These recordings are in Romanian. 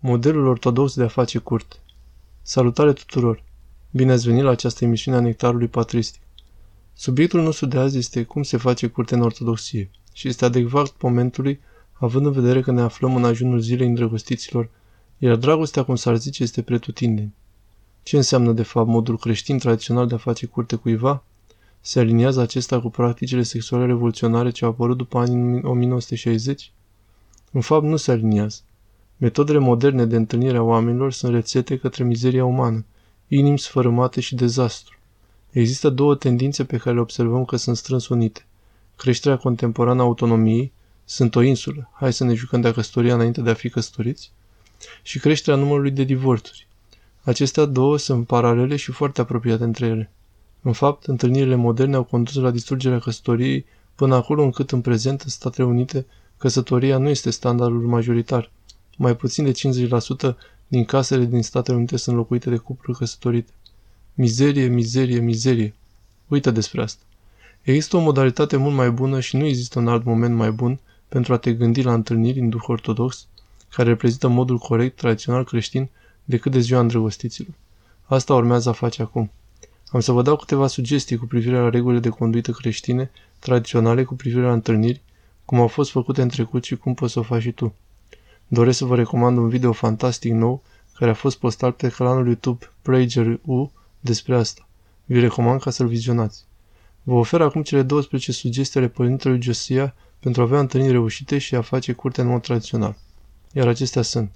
Modelul ortodox de a face curte. Salutare tuturor! Bine ați venit la această emisiune a Nectarului Patristic. Subiectul nostru de azi este cum se face curte în ortodoxie și este adecvat momentului, având în vedere că ne aflăm în ajunul zilei îndrăgostiților, iar dragostea, cum s-ar zice, este pretutindeni. Ce înseamnă, de fapt, modul creștin tradițional de a face curte cuiva? Se aliniază acesta cu practicile sexuale revoluționare ce au apărut după anii 1960? În fapt, nu se aliniază. Metodele moderne de întâlnire a oamenilor sunt rețete către mizeria umană, inimi sfărâmate și dezastru. Există două tendințe pe care le observăm că sunt strâns unite. Creșterea contemporană a autonomiei, sunt o insulă, hai să ne jucăm de căsătoria înainte de a fi căsătoriți, și creșterea numărului de divorțuri. Acestea două sunt paralele și foarte apropiate între ele. În fapt, întâlnirile moderne au condus la distrugerea căsătoriei până acolo încât în prezent în Statele Unite căsătoria nu este standardul majoritar, mai puțin de 50% din casele din Statele Unite sunt locuite de cupluri căsătorite. Mizerie, mizerie, mizerie. Uită despre asta. Există o modalitate mult mai bună și nu există un alt moment mai bun pentru a te gândi la întâlniri în duh ortodox, care reprezintă modul corect, tradițional creștin, decât de ziua îndrăgostiților. Asta urmează a face acum. Am să vă dau câteva sugestii cu privire la regulile de conduită creștine, tradiționale cu privire la întâlniri, cum au fost făcute în trecut și cum poți să o faci și tu. Doresc să vă recomand un video fantastic nou care a fost postat pe canalul YouTube Prager U despre asta. Vi recomand ca să-l vizionați. Vă ofer acum cele 12 sugestii ale părintelui Josia pentru a avea întâlniri reușite și a face curte în mod tradițional. Iar acestea sunt.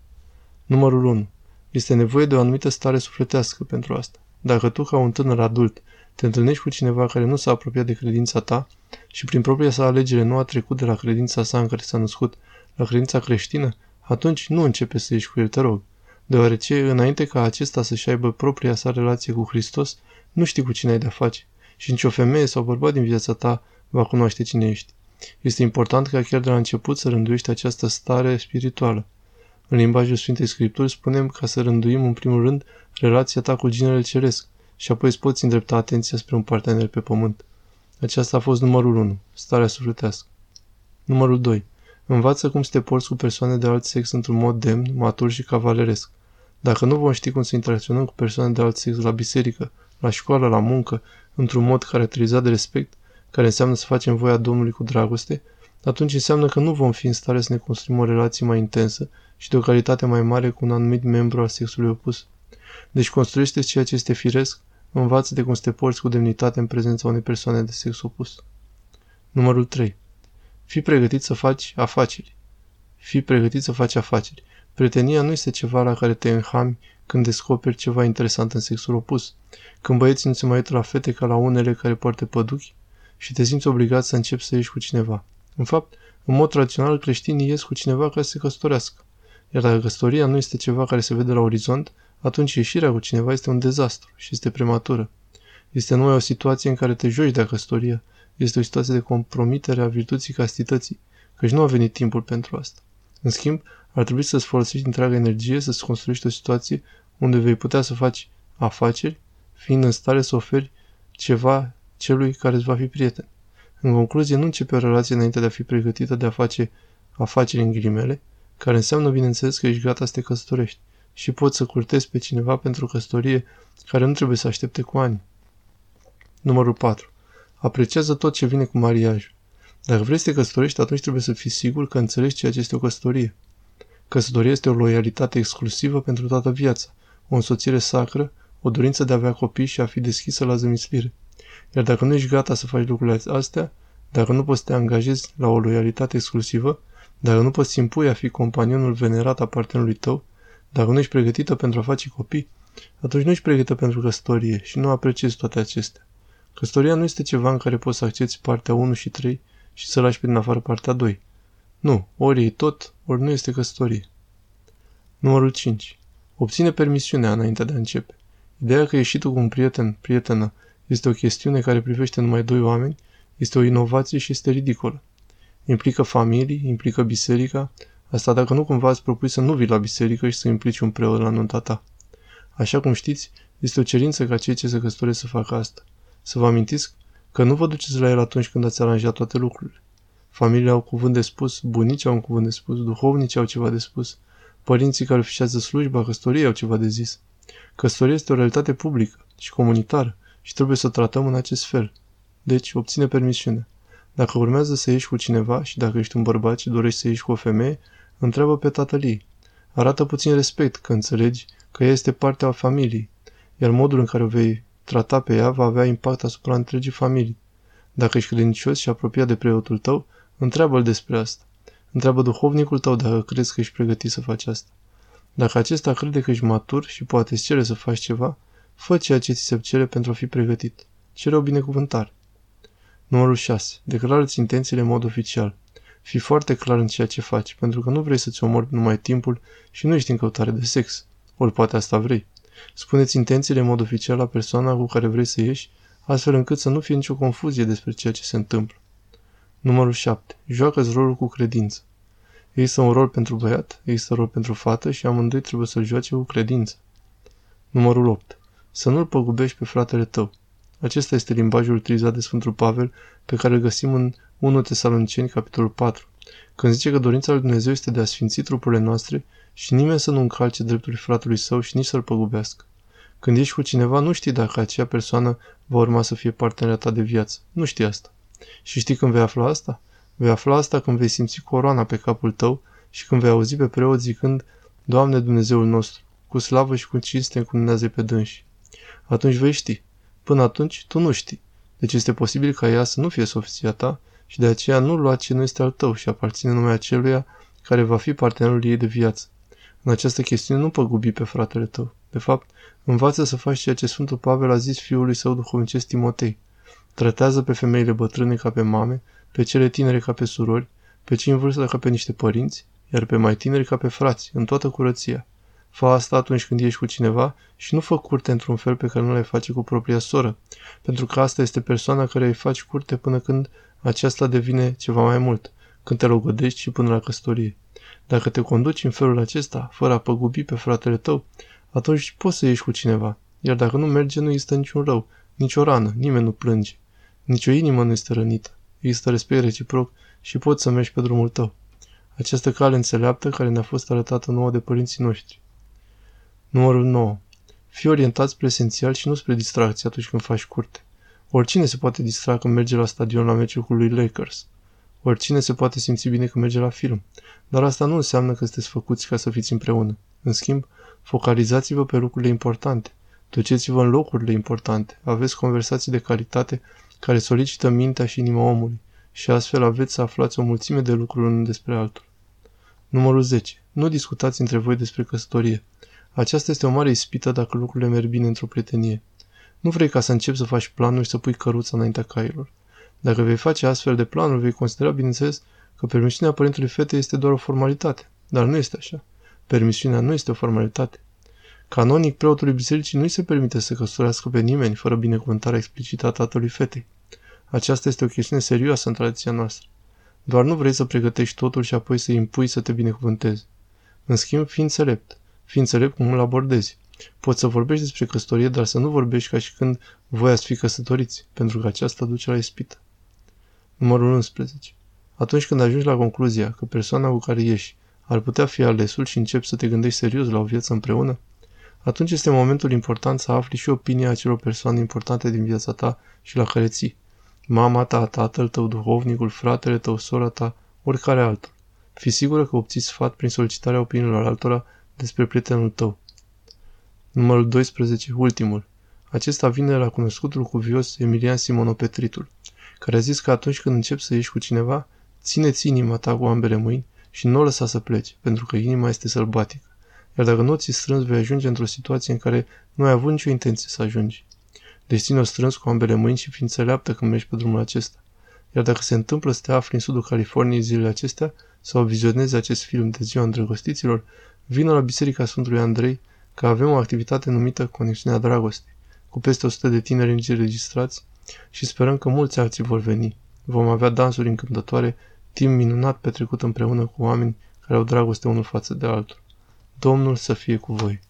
Numărul 1. Este nevoie de o anumită stare sufletească pentru asta. Dacă tu, ca un tânăr adult, te întâlnești cu cineva care nu s-a apropiat de credința ta și prin propria sa alegere nu a trecut de la credința sa în care s-a născut la credința creștină, atunci nu începe să ieși cu el, te rog, deoarece înainte ca acesta să-și aibă propria sa relație cu Hristos, nu știi cu cine ai de-a face și nicio femeie sau bărbat din viața ta va cunoaște cine ești. Este important ca chiar de la început să rânduiești această stare spirituală. În limbajul Sfintei Scripturi spunem ca să rânduim în primul rând relația ta cu ginele ceresc și apoi îți poți îndrepta atenția spre un partener pe pământ. Aceasta a fost numărul 1, starea sufletească. Numărul 2. Învață cum să te porți cu persoane de alt sex într-un mod demn, matur și cavaleresc. Dacă nu vom ști cum să interacționăm cu persoane de alt sex la biserică, la școală, la muncă, într-un mod caracterizat de respect, care înseamnă să facem voia Domnului cu dragoste, atunci înseamnă că nu vom fi în stare să ne construim o relație mai intensă și de o calitate mai mare cu un anumit membru al sexului opus. Deci construiește ceea ce este firesc, învață de cum să te porți cu demnitate în prezența unei persoane de sex opus. Numărul 3. Fii pregătit să faci afaceri. Fii pregătit să faci afaceri. Prietenia nu este ceva la care te înhami când descoperi ceva interesant în sexul opus. Când băieții nu se mai uită la fete ca la unele care poartă păduchi și te simți obligat să începi să ieși cu cineva. În fapt, în mod tradițional, creștinii ies cu cineva ca să se căsătorească. Iar dacă căsătoria nu este ceva care se vede la orizont, atunci ieșirea cu cineva este un dezastru și este prematură. Este numai o situație în care te joci de căsătoria. Este o situație de compromitere a virtuții castității, căci nu a venit timpul pentru asta. În schimb, ar trebui să-ți folosești întreaga energie să-ți construiești o situație unde vei putea să faci afaceri, fiind în stare să oferi ceva celui care îți va fi prieten. În concluzie, nu începe o relație înainte de a fi pregătită de a face afaceri în ghilimele, care înseamnă, bineînțeles, că ești gata să te căsătorești și poți să curtezi pe cineva pentru căsătorie care nu trebuie să aștepte cu ani. Numărul 4. Apreciază tot ce vine cu mariajul. Dacă vrei să te căsătorești, atunci trebuie să fii sigur că înțelegi ceea ce este o căsătorie. Căsătoria este o loialitate exclusivă pentru toată viața, o însoțire sacră, o dorință de a avea copii și a fi deschisă la zămislire. Iar dacă nu ești gata să faci lucrurile astea, dacă nu poți să te angajezi la o loialitate exclusivă, dacă nu poți impui a fi companionul venerat a partenerului tău, dacă nu ești pregătită pentru a face copii, atunci nu ești pregătită pentru căsătorie și nu apreciezi toate acestea. Căsătoria nu este ceva în care poți să accepti partea 1 și 3 și să lași pe din afară partea 2. Nu, ori e tot, ori nu este căsătorie. Numărul 5. Obține permisiunea înainte de a începe. Ideea că ieșitul cu un prieten, prietenă, este o chestiune care privește numai doi oameni, este o inovație și este ridicolă. Implică familii, implică biserica, asta dacă nu cumva îți propui să nu vii la biserică și să implici un preot la nunta ta. Așa cum știți, este o cerință ca cei ce se căsătoresc să facă asta. Să vă amintiți că nu vă duceți la el atunci când ați aranjat toate lucrurile. Familiile au cuvânt de spus, bunicii au un cuvânt de spus, duhovnicii au ceva de spus, Părinții care ofișează slujba căsătoriei au ceva de zis. Căsătoria este o realitate publică și comunitară și trebuie să o tratăm în acest fel. Deci, obține permisiune. Dacă urmează să ieși cu cineva și dacă ești un bărbat și dorești să ieși cu o femeie, întreabă pe tatăl ei. Arată puțin respect că înțelegi că ea este partea a familiei, iar modul în care o vei trata pe ea va avea impact asupra întregii familii. Dacă ești credincios și apropiat de preotul tău, întreabă-l despre asta. Întreabă duhovnicul tău dacă crezi că ești pregătit să faci asta. Dacă acesta crede că ești matur și poate îți cere să faci ceva, fă ceea ce ți se cere pentru a fi pregătit. Cere o binecuvântare. Numărul 6. Declară-ți intențiile în mod oficial. Fii foarte clar în ceea ce faci, pentru că nu vrei să-ți omori numai timpul și nu ești în căutare de sex. Ori poate asta vrei. Spuneți intențiile în mod oficial la persoana cu care vrei să ieși, astfel încât să nu fie nicio confuzie despre ceea ce se întâmplă. Numărul 7. Joacă-ți rolul cu credință. Există un rol pentru băiat, există un rol pentru fată și amândoi trebuie să-l joace cu credință. Numărul 8. Să nu-l păgubești pe fratele tău. Acesta este limbajul utilizat de Sfântul Pavel pe care îl găsim în 1 Tesaloniceni, capitolul 4, când zice că dorința lui Dumnezeu este de a sfinți trupurile noastre și nimeni să nu încalce dreptul fratului său și nici să-l păgubească. Când ești cu cineva, nu știi dacă acea persoană va urma să fie partenera ta de viață. Nu știi asta. Și știi când vei afla asta? Vei afla asta când vei simți coroana pe capul tău și când vei auzi pe preot zicând, Doamne Dumnezeul nostru, cu slavă și cu cinste încununează pe dânsi. Atunci vei ști. Până atunci, tu nu știi. Deci este posibil ca ea să nu fie sofisia ta și de aceea nu lua ce nu este al tău și aparține numai aceluia care va fi partenerul ei de viață. În această chestiune nu păgubi pe fratele tău. De fapt, învață să faci ceea ce Sfântul Pavel a zis fiului său duhovnicesc Timotei. Tratează pe femeile bătrâne ca pe mame, pe cele tinere ca pe surori, pe cei în vârstă ca pe niște părinți, iar pe mai tineri ca pe frați, în toată curăția. Fă asta atunci când ești cu cineva și nu fă curte într-un fel pe care nu le face cu propria soră, pentru că asta este persoana care îi faci curte până când aceasta devine ceva mai mult, când te logodești și până la căsătorie. Dacă te conduci în felul acesta, fără a păgubi pe fratele tău, atunci poți să ieși cu cineva, iar dacă nu merge, nu există niciun rău, nicio rană, nimeni nu plânge. Nici o inimă nu este rănită. Există respect reciproc și poți să mergi pe drumul tău. Această cale înțeleaptă care ne-a fost arătată nouă de părinții noștri. Numărul 9. Fii orientat spre esențial și nu spre distracție atunci când faci curte. Oricine se poate distra când merge la stadion la meciul cu lui Lakers. Oricine se poate simți bine când merge la film. Dar asta nu înseamnă că sunteți făcuți ca să fiți împreună. În schimb, focalizați-vă pe lucrurile importante. Duceți-vă în locurile importante. Aveți conversații de calitate care solicită mintea și inima omului și astfel aveți să aflați o mulțime de lucruri unul despre altul. Numărul 10. Nu discutați între voi despre căsătorie. Aceasta este o mare ispită dacă lucrurile merg bine într-o prietenie. Nu vrei ca să începi să faci planuri și să pui căruța înaintea cailor. Dacă vei face astfel de planuri, vei considera, bineînțeles, că permisiunea părintului fetei este doar o formalitate. Dar nu este așa. Permisiunea nu este o formalitate. Canonic, preotului bisericii nu-i se permite să căsătorească pe nimeni fără binecuvântarea explicită a tatălui fetei. Aceasta este o chestiune serioasă în tradiția noastră. Doar nu vrei să pregătești totul și apoi să impui să te binecuvântezi. În schimb, fii înțelept. Fii înțelept cum îl abordezi. Poți să vorbești despre căsătorie, dar să nu vorbești ca și când voi ați fi căsătoriți, pentru că aceasta duce la ispită. Numărul 11. Atunci când ajungi la concluzia că persoana cu care ieși ar putea fi alesul și începi să te gândești serios la o viață împreună, atunci este momentul important să afli și opinia acelor persoane importante din viața ta și la care ții. Mama ta, tatăl tău, duhovnicul, fratele tău, sora ta, oricare altul. Fii sigură că obții sfat prin solicitarea opiniilor altora despre prietenul tău. Numărul 12, ultimul. Acesta vine la cunoscutul cuvios Emilian Simonopetritul, care a zis că atunci când începi să ieși cu cineva, ține-ți inima ta cu ambele mâini și nu o lăsa să pleci, pentru că inima este sălbatică. Iar dacă nu ți strâns, vei ajunge într-o situație în care nu ai avut nicio intenție să ajungi. Deci ține-o strâns cu ambele mâini și fi înțeleaptă când mergi pe drumul acesta. Iar dacă se întâmplă să te afli în sudul Californiei zilele acestea sau vizionezi acest film de ziua îndrăgostiților, vină la Biserica Sfântului Andrei că avem o activitate numită Conexiunea Dragostei, cu peste 100 de tineri înregistrați și sperăm că mulți alții vor veni. Vom avea dansuri încântătoare, timp minunat petrecut împreună cu oameni care au dragoste unul față de altul. Domnul să fie cu voi.